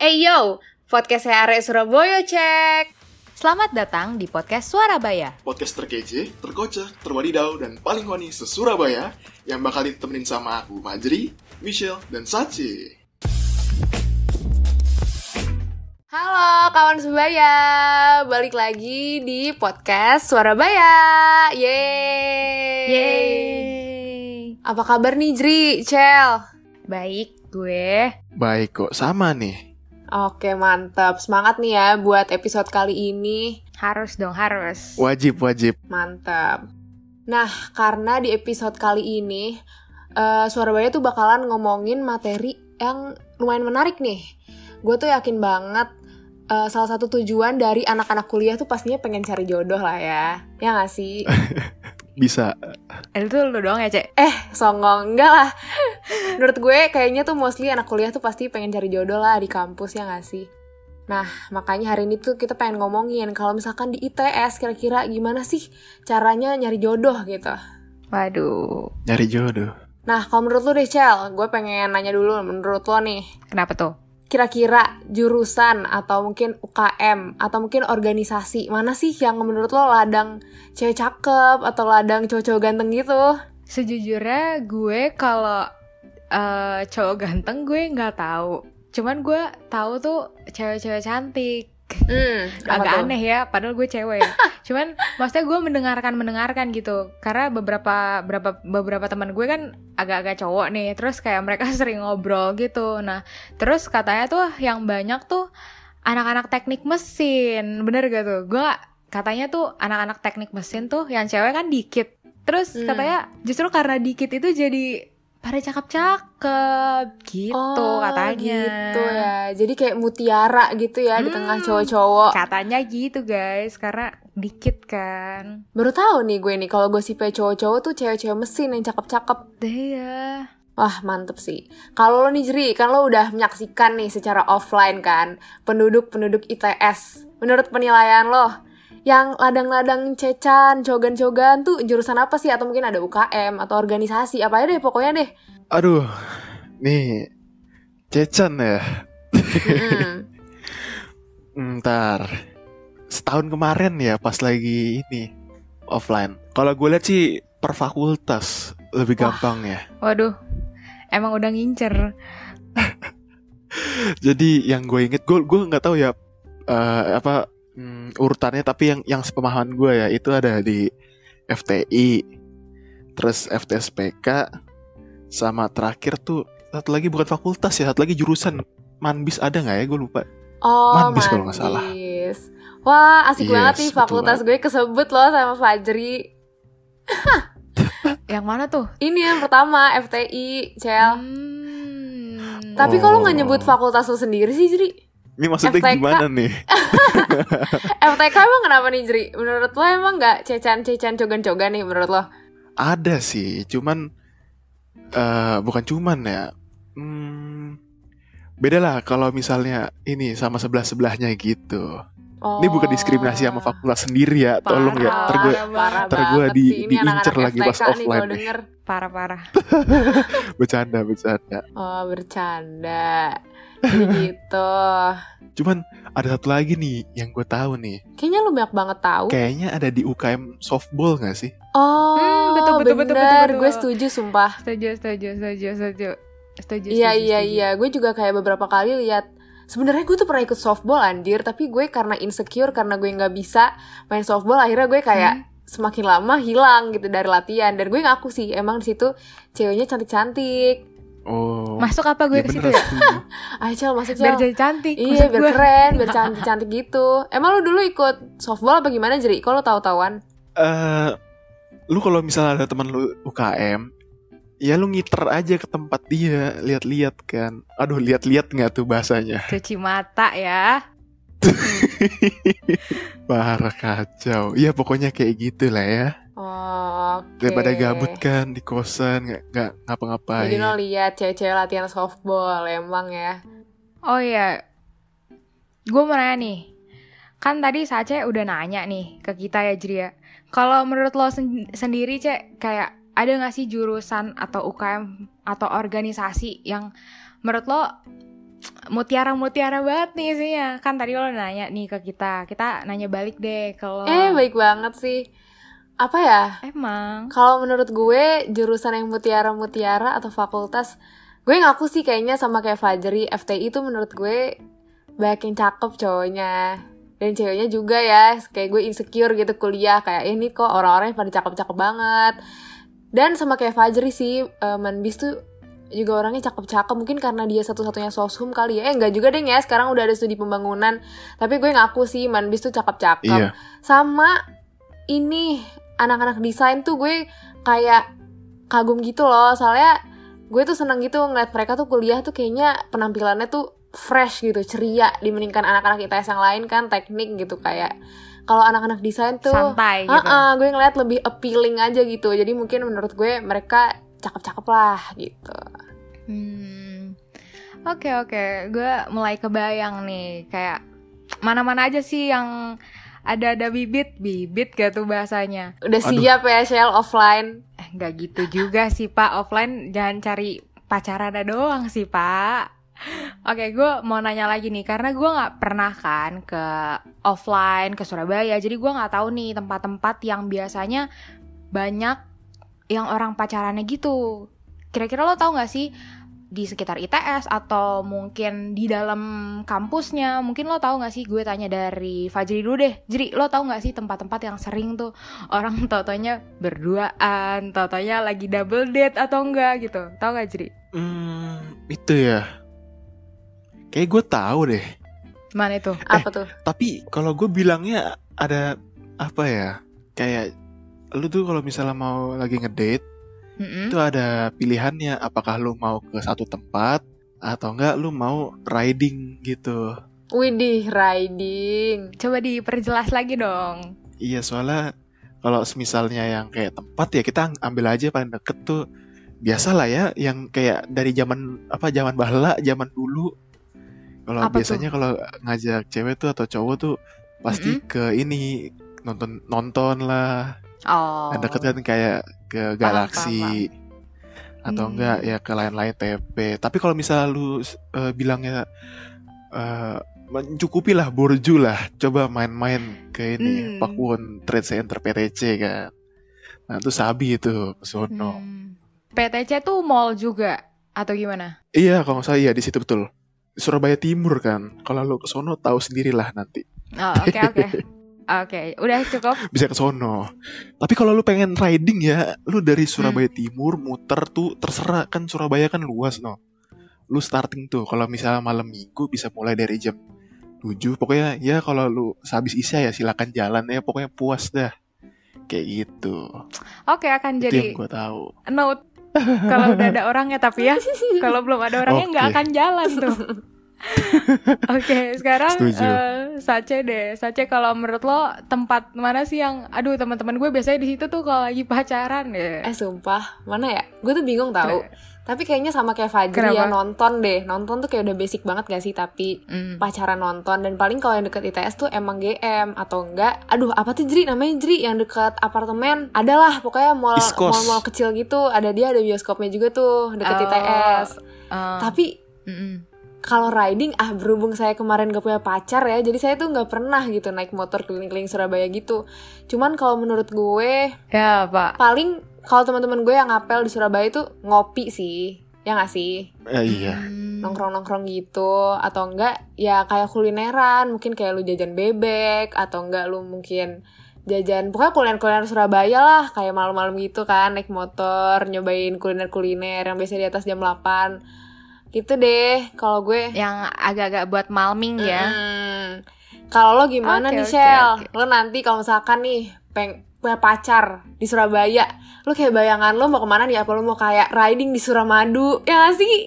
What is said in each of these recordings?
Eh yo, podcast Arek Surabaya cek. Selamat datang di podcast Suarabaya. Podcast terkece, terkocak, terwadidaw, dan paling wani se-Surabaya yang bakal ditemenin sama aku Fajri, Michelle, dan Sachi. Halo kawan sebaya, balik lagi di podcast Suarabaya. Yeay. Yeay. Apa kabar nih Jri, Cel? Baik, gue. Baik kok, sama nih. Oke mantap, semangat nih ya buat episode kali ini. Harus dong, harus. Wajib, wajib. Mantap. Nah, karena di episode kali ini eh Suarabaya tuh bakalan ngomongin materi yang lumayan menarik nih. Gue tuh yakin banget eh, salah satu tujuan dari anak-anak kuliah tuh pastinya pengen cari jodoh lah ya. Ya gak sih? Bisa. Eh, Itu lu doang ya, Cek? Eh, songong enggak lah. Menurut gue kayaknya tuh mostly anak kuliah tuh pasti pengen cari jodoh lah di kampus ya gak sih? Nah, makanya hari ini tuh kita pengen ngomongin kalau misalkan di ITS kira-kira gimana sih caranya nyari jodoh gitu. Waduh. Nyari jodoh. Nah, kalau menurut lu deh, Cel, gue pengen nanya dulu menurut lo nih. Kenapa tuh? Kira-kira jurusan atau mungkin UKM atau mungkin organisasi mana sih yang menurut lo ladang cewek cakep atau ladang cowok-cowok ganteng gitu? Sejujurnya gue kalau eh, cowok ganteng gue nggak tahu. Cuman gue tahu tuh cewek-cewek cantik. Hmm, Agak tuh? aneh ya, padahal gue cewek. Cuman maksudnya gue mendengarkan mendengarkan gitu. Karena beberapa beberapa beberapa teman gue kan agak-agak cowok nih. Terus kayak mereka sering ngobrol gitu. Nah, terus katanya tuh yang banyak tuh anak-anak teknik mesin. Bener gak tuh? Gue katanya tuh anak-anak teknik mesin tuh yang cewek kan dikit. Terus Hmm. katanya justru karena dikit itu jadi pada cakep-cakep gitu oh, katanya. gitu ya. Jadi kayak mutiara gitu ya di Hmm. tengah cowok-cowok. Katanya gitu guys, karena dikit kan. Baru tahu nih gue nih kalau gosipnya cowok-cowok tuh cewek-cewek mesin yang cakep-cakep. Iya. Wah mantep sih. Kalau lo nih Jeri, kan lo udah menyaksikan nih secara offline kan penduduk-penduduk ITS. Menurut penilaian lo, yang ladang-ladang cecan, cogan-cogan tuh jurusan apa sih? Atau mungkin ada UKM atau organisasi apa aja deh pokoknya deh. Aduh, nih, Cecan ya. Mm-mm. Ntar, setahun kemarin ya pas lagi ini, offline. Kalau gue lihat sih per fakultas lebih Wah. gampang ya. Waduh. Emang udah ngincer. Jadi yang gue inget, gue gue nggak tahu ya eh, apa mm, urutannya, tapi yang yang sepemahaman gue ya itu ada di FTI, terus FTSPK, sama terakhir tuh satu lagi bukan fakultas ya, satu lagi jurusan manbis ada nggak ya? Gue lupa. Oh, Mandis kalau nggak salah. Wah, asik Yes, banget nih fakultas gue kesebut loh sama Fajri. Yang mana tuh? Ini yang pertama, FTI, Cel. Hmm. Tapi kalau Oh. nggak nyebut fakultas lo sendiri sih, Jri? Ini maksudnya FTK. gimana nih? FTK emang kenapa nih, Jri? Menurut lo emang nggak cecan-cecan cogan-cogan nih menurut lo? Ada sih, cuman eh bukan cuman ya. Hmm, beda lah kalau misalnya ini sama sebelah sebelahnya gitu. Oh. Ini bukan diskriminasi sama fakultas sendiri ya, tolong ya. Parah. Gue parah ntar gue banget di- diincer lagi pas offline nih. denger. Parah-parah. bercanda bercanda. Oh, bercanda. Gitu. Cuman ada satu lagi nih yang gue tahu nih. Kayaknya lu banyak banget tahu. Kayaknya ada di UKM softball gak sih? Oh, Hmm, betul, betul, betul, bener. betul, betul. Gue setuju, sumpah. Setuju, setuju, setuju, setuju. Setuju, Iya iya iya, gue juga kayak beberapa kali lihat. Sebenarnya gue tuh pernah ikut softball anjir, tapi gue karena insecure karena gue nggak bisa main softball, akhirnya gue kayak semakin lama hilang gitu dari latihan. Dan gue ngaku sih, emang di situ ceweknya cantik-cantik. Oh. Masuk apa gue ya ke situ ya? setuju. Ayo Cel, masuk Biar Cel. jadi cantik. Iya, biar gue. keren, biar cantik-cantik gitu. Emang lu dulu ikut softball apa gimana, Jeri? Kalau tahu-tahuan? eh lu kalau misalnya ada teman lu UKM, ya lu ngiter aja ke tempat dia, lihat-lihat kan. Aduh, lihat-lihat nggak tuh bahasanya? Cuci mata ya. Parah kacau. Iya pokoknya kayak gitu lah ya. Oh, oke. Daripada gabut kan di kosan nggak nggak Jadi ngapa-ngapain. lo lihat cewek-cewek latihan softball emang ya. Oh iya. Gue mau nanya nih. Kan tadi Sace udah nanya nih ke kita ya Jri ya. Kalau menurut lo sen- sendiri Cek, kayak ada gak sih jurusan atau UKM atau organisasi yang menurut lo mutiara-mutiara banget nih isinya. Kan tadi lo nanya nih ke kita, kita nanya balik deh kalau Eh baik banget sih. Apa ya? Emang. Kalau menurut gue jurusan yang mutiara-mutiara atau fakultas, gue ngaku sih kayaknya sama kayak Fajri, FTI itu menurut gue banyak yang cakep cowoknya. Dan ceweknya juga ya, kayak gue insecure gitu kuliah, kayak "Eh, ini kok orang-orang yang pada cakep-cakep banget. Dan sama kayak Fajri sih, eh, Manbis tuh juga orangnya cakep-cakep mungkin karena dia satu-satunya soshum kali ya eh enggak juga deh ya sekarang udah ada studi pembangunan tapi gue ngaku sih Manbis tuh cakep-cakep Iya. sama ini anak-anak desain tuh gue kayak kagum gitu loh. Soalnya gue tuh seneng gitu ngeliat mereka tuh kuliah tuh kayaknya penampilannya tuh fresh gitu ceria dibandingkan anak-anak ITS yang lain kan teknik gitu kayak. Kalau anak-anak desain tuh Santai gitu. "Ah-ah," gue ngeliat lebih appealing aja gitu. Jadi mungkin menurut gue mereka cakep-cakep lah gitu. Hmm. Oke oke, gue mulai kebayang nih kayak mana-mana aja sih yang ada-ada bibit, bibit gak tuh bahasanya? udah Aduh. siap ya Shell offline Eh nggak gitu juga sih Pak, offline jangan cari pacaran ada doang sih Pak. Oke, gue mau nanya lagi nih karena gue nggak pernah kan ke offline ke Surabaya, jadi gue nggak tahu nih tempat-tempat yang biasanya banyak yang orang pacarannya gitu. Kira-kira lo tahu nggak sih di sekitar ITS atau mungkin di dalam kampusnya mungkin lo tahu nggak sih gue tanya dari Fajri dulu deh jadi lo tahu nggak sih tempat-tempat yang sering tuh orang tau-taunya berduaan tau-taunya lagi double date atau enggak gitu tahu nggak Jri Hmm, itu ya. Kayak gue tahu deh. mana itu apa tuh Tapi kalau gue bilangnya ada apa ya? Kayak lu tuh kalau misalnya mau lagi ngedate Mm-mm. itu ada pilihannya apakah lu mau ke satu tempat atau enggak lu mau riding gitu. Widih riding. Coba diperjelas lagi dong. Iya soalnya kalau misalnya yang kayak tempat ya kita ambil aja paling deket tuh. Biasa lah ya yang kayak dari zaman apa zaman bahla zaman dulu. Kalau biasanya kalau ngajak cewek tuh atau cowok tuh pasti ke ini nonton nonton lah oh. Yang deket kan kayak ke galaksi atau Hmm. enggak ya ke lain-lain TP tapi kalau misalnya lu eh, bilangnya eh, mencukupi lah borju lah coba main-main ke ini Hmm. Pakuwon Trade Center PTC kan. Nah itu sabi itu sono. Hmm. PTC tuh mall juga atau gimana? Iya kalau nggak salah iya di situ betul. Surabaya Timur kan. Kalau lu ke sono tahu sendirilah nanti. Oh oke oke oke udah cukup bisa ke sono. Tapi kalau lu pengen riding ya, lu dari Surabaya Hmm. Timur muter tuh terserah kan Surabaya kan luas no. Lu starting tuh kalau misalnya malam minggu bisa mulai dari jam 7 pokoknya ya kalau lu sehabis isya ya silakan jalan ya pokoknya puas dah. Kayak gitu. oke akan Itu jadi yang gua tahu. note kalau udah ada orangnya tapi ya kalau belum ada orangnya nggak Oke. akan jalan tuh Oke, sekarang Setuju. eh, Sace deh. Sace kalau menurut lo tempat mana sih yang aduh teman-teman gue biasanya di situ tuh kalau lagi pacaran ya. Eh sumpah, mana ya? Gue tuh bingung tahu. Tapi kayaknya sama kayak Fajri Kenapa? ya nonton deh. Nonton tuh kayak udah basic banget gak sih? Tapi Hmm. pacaran nonton dan paling kalau yang deket ITS tuh emang GM atau enggak aduh apa tuh Jri namanya Jri yang deket apartemen adalah pokoknya mall mall mall kecil gitu ada dia ada bioskopnya juga tuh deket Oh. ITS Eh, tapi mm-mm. Kalau riding ah berhubung saya kemarin gak punya pacar ya jadi saya tuh nggak pernah gitu naik motor keliling-keliling Surabaya gitu cuman kalau menurut gue ya pak. paling kalau teman-teman gue yang ngapel di Surabaya tuh ngopi sih ya nggak sih Eh, iya. Hmm. nongkrong-nongkrong gitu atau enggak ya kayak kulineran mungkin kayak lu jajan bebek atau enggak lu mungkin jajan pokoknya kuliner-kuliner Surabaya lah kayak malam-malam gitu kan naik motor nyobain kuliner-kuliner yang biasa di atas jam 8 gitu deh kalau gue Yang agak-agak buat malming ya. Mm. kalau lo gimana Oke, nih Shell oke. lo nanti kalau misalkan nih peng punya pacar di Surabaya lo kayak bayangan lo mau ke mana nih apa lo mau kayak riding di Suramadu ya gak sih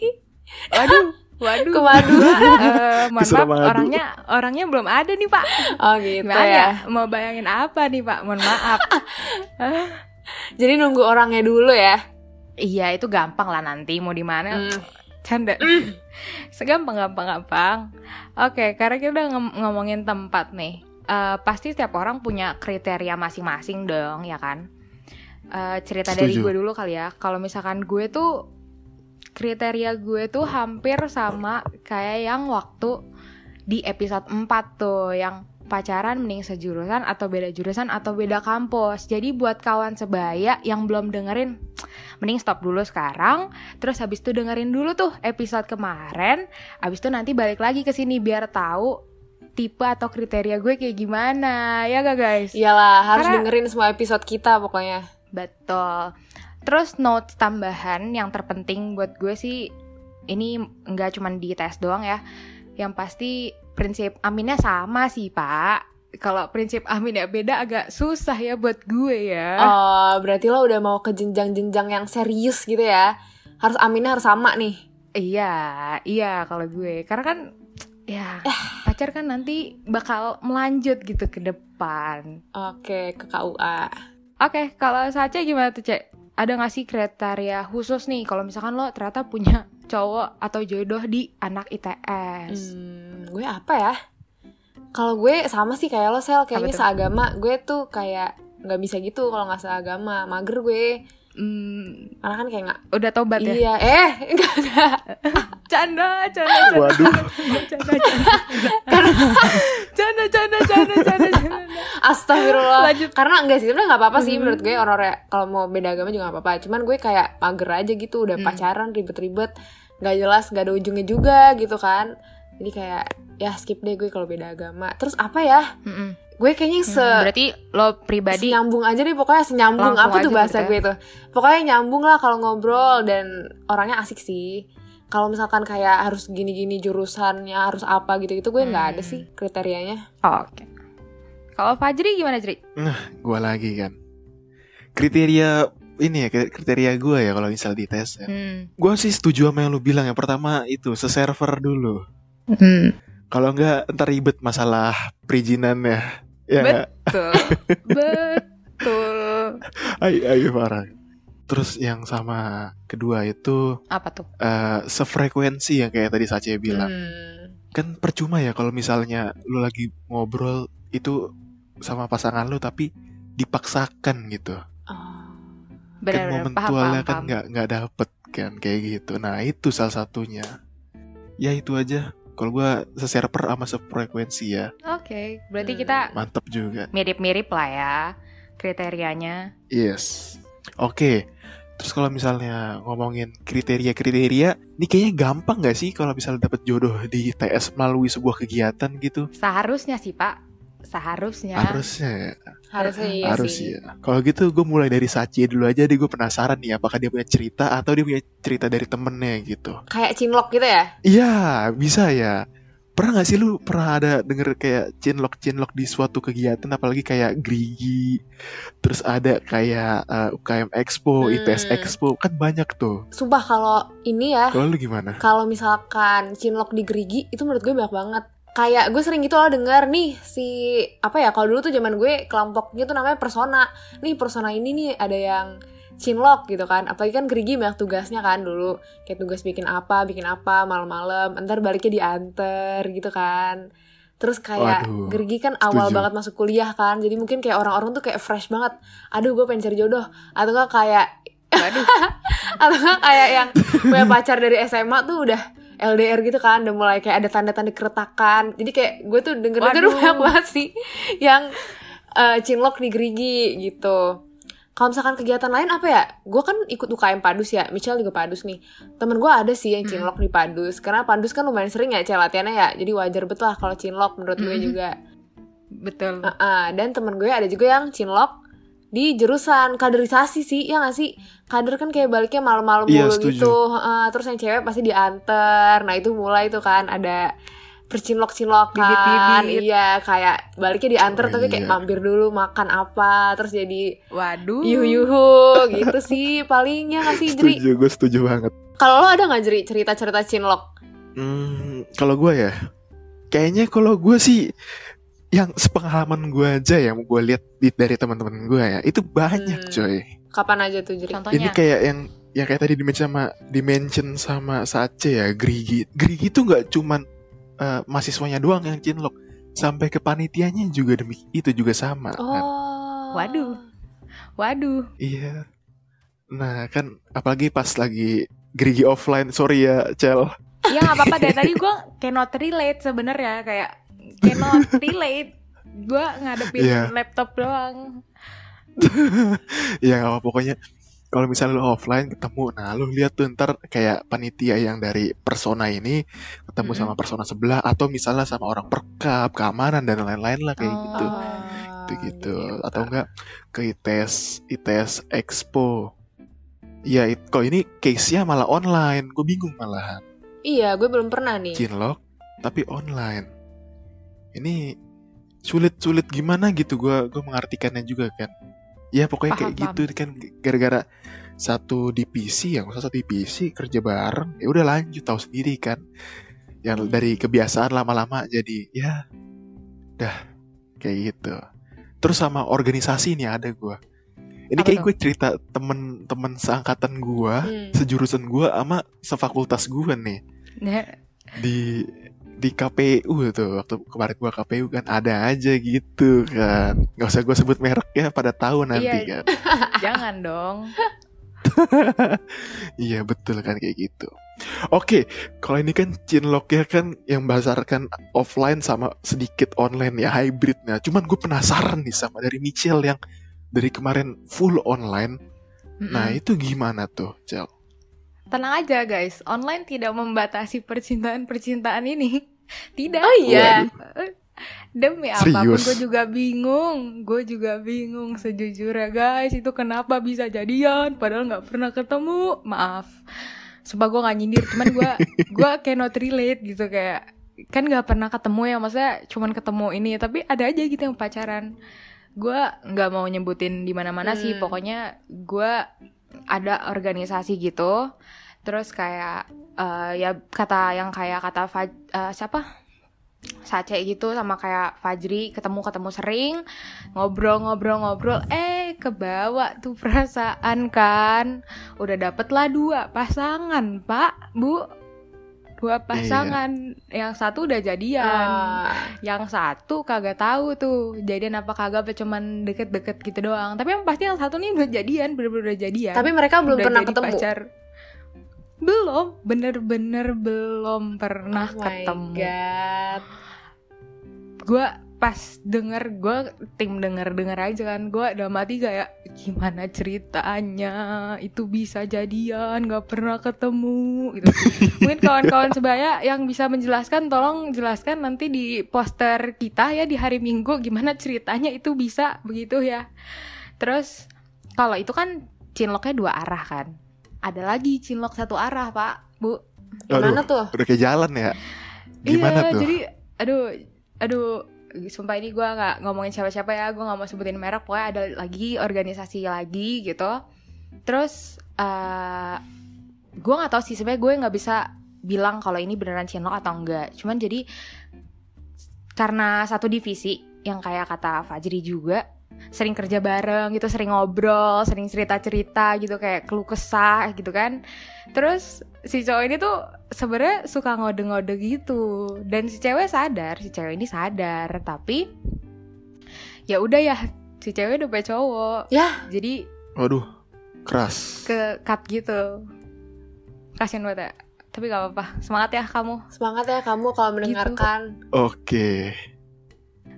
Waduh, waduh. Ke madu. Eh, mohon maaf, orangnya orangnya belum ada nih pak. oh gitu Gimana ya ya? Mau bayangin apa nih pak? Mohon maaf. Jadi nunggu orangnya dulu ya. iya itu gampang lah nanti mau di mana. Hmm. Canda. Segampang gampang gampang. Oke, karena kita udah ngom- ngomongin tempat nih. Eh, pasti setiap orang punya kriteria masing-masing dong, ya kan? Eh, cerita dari Setuju. gue dulu kali ya. Kalau misalkan gue tuh kriteria gue tuh hampir sama kayak yang waktu di episode 4 tuh yang pacaran mending sejurusan atau beda jurusan atau beda kampus. Jadi buat kawan sebaya yang belum dengerin mending stop dulu sekarang. Terus habis itu dengerin dulu tuh episode kemarin. Habis itu nanti balik lagi ke sini biar tahu tipe atau kriteria gue kayak gimana. Ya gak guys? Iyalah, harus Karena- dengerin semua episode kita pokoknya. betul. Terus notes tambahan yang terpenting buat gue sih ini nggak cuma di tes doang ya. Yang pasti prinsip aminnya sama sih pak kalau prinsip amin ya beda agak susah ya buat gue ya Oh, berarti lo udah mau ke jenjang-jenjang yang serius gitu ya. Harus aminnya harus sama nih. Iya, iya kalau gue. Karena kan ya pacar kan nanti bakal melanjut gitu ke depan. Oke, ke KUA. Oke, kalau Sacha gimana tuh, Cek? Ada gak sih kriteria khusus nih kalau misalkan lo ternyata punya cowok atau jodoh di anak ITS? Hmm, gue apa ya? Kalau gue sama sih kayak lo sel, kayaknya seagama. Gue tuh kayak nggak bisa gitu kalau nggak seagama. Mager gue. Hmm, Karena kan kayak nggak. udah tobat ya? Iya, eh enggak enggak. Canda, canda, canda. Waduh. Canda, canda. Canda, canda, canda, canda, canda. Astagfirullah. Lanjut. Karena enggak sih, sebenarnya nggak apa-apa sih Hmm. menurut gue orang-orang kalau mau beda agama juga nggak apa-apa. Cuman gue kayak mager aja gitu, udah Hmm. pacaran ribet-ribet, nggak jelas, nggak ada ujungnya juga gitu kan. Jadi kayak ya skip deh gue kalau beda agama. Terus apa ya? Mm-mm. Gue kayaknya se Hmm, Berarti lo pribadi senyambung aja deh pokoknya senyambung apa tuh bahasa gitu gue tuh pokoknya nyambung lah kalau ngobrol dan orangnya asik sih kalau misalkan kayak harus gini-gini jurusannya harus apa gitu-gitu gue nggak ada Hmm. sih kriterianya Oke. Kalau Fajri gimana, Jri? Gua lagi kan. Kriteria ini ya kriteria gue ya kalau misal di tes ya. Hmm. Gue sih setuju sama yang lu bilang. Yang pertama itu se-server dulu. Hmm. Kalau enggak ntar ribet masalah perizinannya. Ya? Betul. Betul. Ayo, ayo parah. Terus yang sama kedua itu Apa tuh? eh, sefrekuensi yang kayak tadi Sace bilang. Hmm. Kan percuma ya kalau misalnya lu lagi ngobrol itu sama pasangan lu tapi dipaksakan gitu. Oh. kan paham, momentualnya paham, kan nggak nggak dapet kan kayak gitu. Nah itu salah satunya. Ya itu aja. Kalau gua se-server sama sefrekuensi ya Oke, berarti Hmm. kita mantep juga. mirip-mirip lah ya kriterianya. Yes. Oke. Terus kalau misalnya ngomongin kriteria-kriteria, ini kayaknya gampang nggak sih kalau misalnya dapet jodoh di TS melalui sebuah kegiatan gitu? Seharusnya sih, Pak. Seharusnya. Harusnya ya. harusnya iya harus sih ya. Kalau gitu gue mulai dari Sachi dulu aja deh gue penasaran nih apakah dia punya cerita atau dia punya cerita dari temennya gitu. kayak cinlok gitu ya Iya bisa ya. Pernah gak sih lu pernah ada denger kayak cinlok-cinlok di suatu kegiatan apalagi kayak Grigi Terus ada kayak eh, UKM Expo, Hmm. ITS Expo Kan banyak tuh sumpah kalau ini ya Kalau lu gimana? kalau misalkan cinlok di gerigi itu menurut gue banyak banget kayak gue sering gitu loh denger nih si apa ya kalau dulu tuh zaman gue kelompoknya tuh namanya persona. Nih persona ini nih ada yang cinlok gitu kan. Apalagi kan gerigi banyak tugasnya kan dulu. Kayak tugas bikin apa bikin apa malam-malam ntar baliknya diantar gitu kan. Terus kayak Waduh, gerigi kan awal setuju. banget masuk kuliah kan. Jadi mungkin kayak orang-orang tuh kayak fresh banget. Aduh gue pengen cari jodoh. Atau enggak kayak Waduh, atau kayak yang punya pacar dari SMA tuh udah LDR gitu kan udah mulai kayak ada tanda-tanda keretakan jadi kayak gue tuh denger denger Waduh. banyak banget sih yang eh, cinlok di gerigi gitu kalau misalkan kegiatan lain apa ya gue kan ikut UKM Padus ya Michelle juga Padus nih temen gue ada sih yang cinlok di Padus karena Padus kan lumayan sering ya cel latihannya ya jadi wajar betul lah kalau cinlok menurut gue Mm-mm. juga betul. Heeh, dan temen gue ada juga yang cinlok di jurusan kaderisasi sih ya gak sih kader kan kayak baliknya malam-malam Iya, mulu setuju. gitu Heeh, terus yang cewek pasti diantar nah itu mulai tuh kan ada percinlok-cinlokan Bibit-bibit. iya kayak baliknya diantar Oh, tapi kayak iya. mampir dulu makan apa terus jadi Waduh. yuhu yuhu gitu sih palingnya gak sih Jeri Setuju, gue setuju banget kalau lo ada gak Jeri cerita-cerita cinlok Hmm, kalau gue ya, kayaknya kalau gue sih yang sepengalaman gue aja yang gue lihat dari teman-teman gue ya, itu banyak Hmm. coy. kapan aja tuh Ini Contohnya. kayak yang yang kayak tadi dimention sama dimension sama Sace ya, Grigi. Grigi itu nggak cuman eh, mahasiswanya doang yang cinlok, sampai ke panitianya juga demi itu juga sama. kan. oh Waduh. Waduh. Iya. Nah kan apalagi pas lagi Gerigi offline, sorry ya, Cel. ya nggak apa-apa dari tadi gue cannot relate sebenarnya kayak cannot relate. Gue ngadepin Iya. laptop doang. Ya nggak apa pokoknya kalau misalnya lu offline ketemu nah lu lihat tuh ntar kayak panitia yang dari persona ini ketemu Mm-mm. sama persona sebelah atau misalnya sama orang perkap keamanan dan lain-lain lah kayak Oh. gitu. Gitu gitu atau enggak ke ITS ITS Expo. Ya it, kok ini case nya malah online. Gue bingung malahan. Iya, gue belum pernah nih. Cinlok tapi online ini sulit-sulit gimana gitu gue gue mengartikannya juga kan. Ya pokoknya kayak Paham, gitu kan gara-gara satu divisi yang satu divisi kerja bareng ya udah lanjut tahu sendiri kan. Yang dari kebiasaan lama-lama jadi ya dah kayak gitu. Terus sama organisasi nih ada gue ini Apa kayak gue cerita temen-temen seangkatan gue Hmm. sejurusan gue sama sefakultas gue nih. Ya, di di KPU tuh waktu kemarin gua KPU kan ada aja gitu kan. Nggak usah gue sebut merek ya pada tahu nanti Iya. kan. Jangan dong. Iya betul kan kayak gitu. Oke kalau ini kan Cinlok ya kan yang berdasarkan offline sama sedikit online ya hybridnya. Cuman gue penasaran nih sama dari Michel yang dari kemarin full online. Nah Mm-mm. itu gimana tuh Cel tenang aja guys. Online tidak membatasi percintaan percintaan ini tidak. Oh iya. demi apa pun gue juga bingung. Gue juga bingung sejujurnya guys. Itu kenapa bisa jadian? Padahal nggak pernah ketemu. Maaf. Sumpah gue gak nyindir. Cuman gue gue cannot relate gitu Kayak Kan gak pernah ketemu ya. Maksudnya cuman ketemu ini. Tapi ada aja gitu yang pacaran. Gue gak mau nyebutin di mana mana sih. Hmm. Pokoknya gue ada organisasi gitu Terus kayak eh, Ya kata yang kayak kata Faj- eh, Siapa? Sace gitu sama kayak Fajri ketemu-ketemu sering ngobrol-ngobrol-ngobrol eh kebawa tuh perasaan kan. Udah dapet lah dua pasangan pak bu. Dua pasangan. Yang satu udah jadian. Ah, yang satu kagak tahu tuh jadian apa kagak apa cuman deket-deket gitu doang. Tapi yang pasti yang satu nih udah jadian bener-bener udah jadian. Tapi mereka belum Udah pernah jadi ketemu. pacar. Belum bener-bener belum pernah oh my ketemu. God. gue pas denger gue tim denger denger aja kan gue udah mati kayak gimana ceritanya? Itu bisa jadian nggak pernah ketemu gitu. Mungkin kawan-kawan sebaya yang bisa menjelaskan tolong jelaskan nanti di poster kita ya di hari minggu gimana ceritanya itu bisa begitu ya. Terus kalau itu kan cinloknya dua arah kan ada lagi cinlok satu arah pak. Bu. Aduh, Gimana tuh? udah kayak jalan ya? Gimana iya, tuh? jadi aduh aduh sumpah ini gue nggak ngomongin siapa-siapa ya gue nggak mau sebutin merek pokoknya ada lagi organisasi lagi gitu. Terus eh gue nggak tahu sih sebenarnya gue nggak bisa bilang kalau ini beneran cinlok atau enggak cuman jadi karena satu divisi yang kayak kata Fajri juga sering kerja bareng gitu sering ngobrol sering cerita cerita gitu kayak keluh kesah gitu kan. Terus si cowok ini tuh sebenarnya suka ngode-ngode gitu. Dan si cewek sadar si cewek ini sadar tapi ya udah ya si cewek udah punya cowok. Ya. jadi waduh keras. Ke cut gitu. Kasian banget ya. Tapi gak apa-apa. Semangat ya kamu. Semangat ya kamu kalau mendengarkan. oke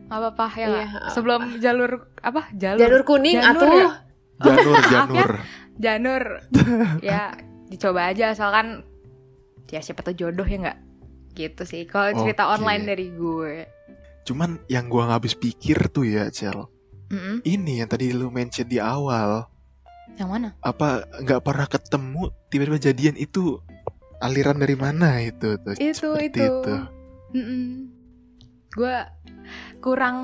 gak apa-apa ya nggak? Iya. sebelum jalur apa? Jalur? Janur kuning Janur atuh. ya? janur ya. janur janur ya dicoba aja asalkan ya siapa tuh jodoh ya nggak? Gitu sih kalau cerita online dari gue. Cuman yang gua nggak habis pikir tuh ya Cel. Mm-mm. ini yang tadi lu mention di awal. Yang mana? Apa nggak pernah ketemu tiba-tiba jadian itu aliran dari mana itu tuh? Itu Seperti itu, gue kurang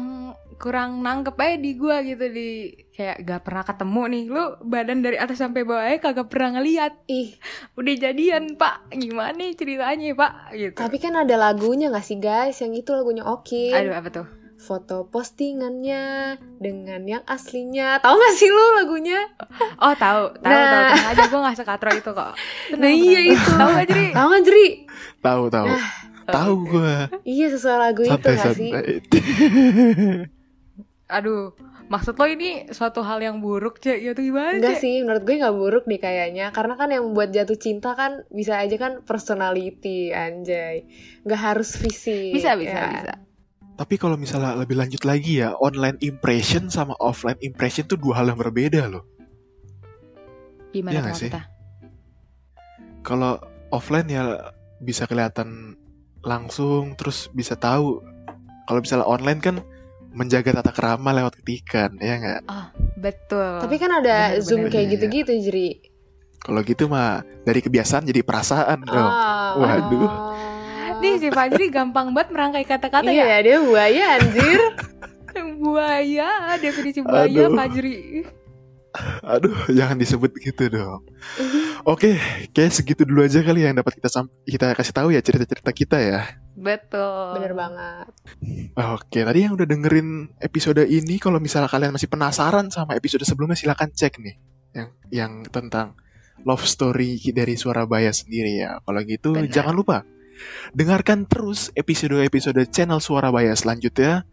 kurang nangkep aja di gue gitu di kayak gak pernah ketemu nih lu badan dari atas sampai bawah aja kagak pernah ngeliat Ih, udah jadian pak gimana nih ceritanya pak gitu tapi kan ada lagunya gak sih guys? Yang itu lagunya Okin. aduh apa tuh Foto postingannya dengan yang aslinya. Tahu gak sih lu lagunya? oh tahu tahu Nah. tahu tenang aja gue gak sekatro itu kok Nah, iya itu. tahu gak jadi Tahu gak Jeri? tahu tahu tahu gua Iya sesuai lagu itu gak sih? aduh maksud lo ini suatu hal yang buruk cek ya tuh gimana Enggak sih, menurut gue nggak buruk nih kayaknya. Karena kan yang membuat jatuh cinta kan bisa aja kan personality, anjay. Nggak harus fisik. bisa bisa ya. bisa Tapi kalau misalnya lebih lanjut lagi ya, online impression sama offline impression tuh dua hal yang berbeda loh. gimana Iya nggak sih? Kalau offline ya bisa kelihatan langsung, terus bisa tahu. Kalau misalnya online kan menjaga tata krama lewat ketikan, ya nggak? betul Tapi kan ada Bener, zoom bener, kayak bener. gitu-gitu, Jeri. Kalau gitu mah dari kebiasaan jadi perasaan dong. Ah. Waduh. nih si Fajri gampang banget merangkai kata-kata Iya, ya dia buaya anjir. buaya definisi buaya Aduh. Fajri Aduh, jangan disebut gitu dong. Oke, kayak segitu dulu aja kali yang dapat kita sam- kita kasih tahu ya cerita-cerita kita ya. betul Bener banget. Oke, tadi yang udah dengerin episode ini, kalau misalnya kalian masih penasaran sama episode sebelumnya, silahkan cek nih yang yang tentang love story dari Surabaya sendiri ya. Kalau gitu, Benar. jangan lupa dengarkan terus episode-episode channel Surabaya selanjutnya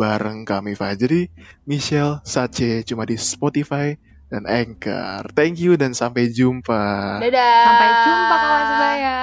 bareng kami Fajri, Michelle, Sace cuma di Spotify dan Anchor. Thank you dan sampai jumpa. Dadah. sampai jumpa kawan sebaya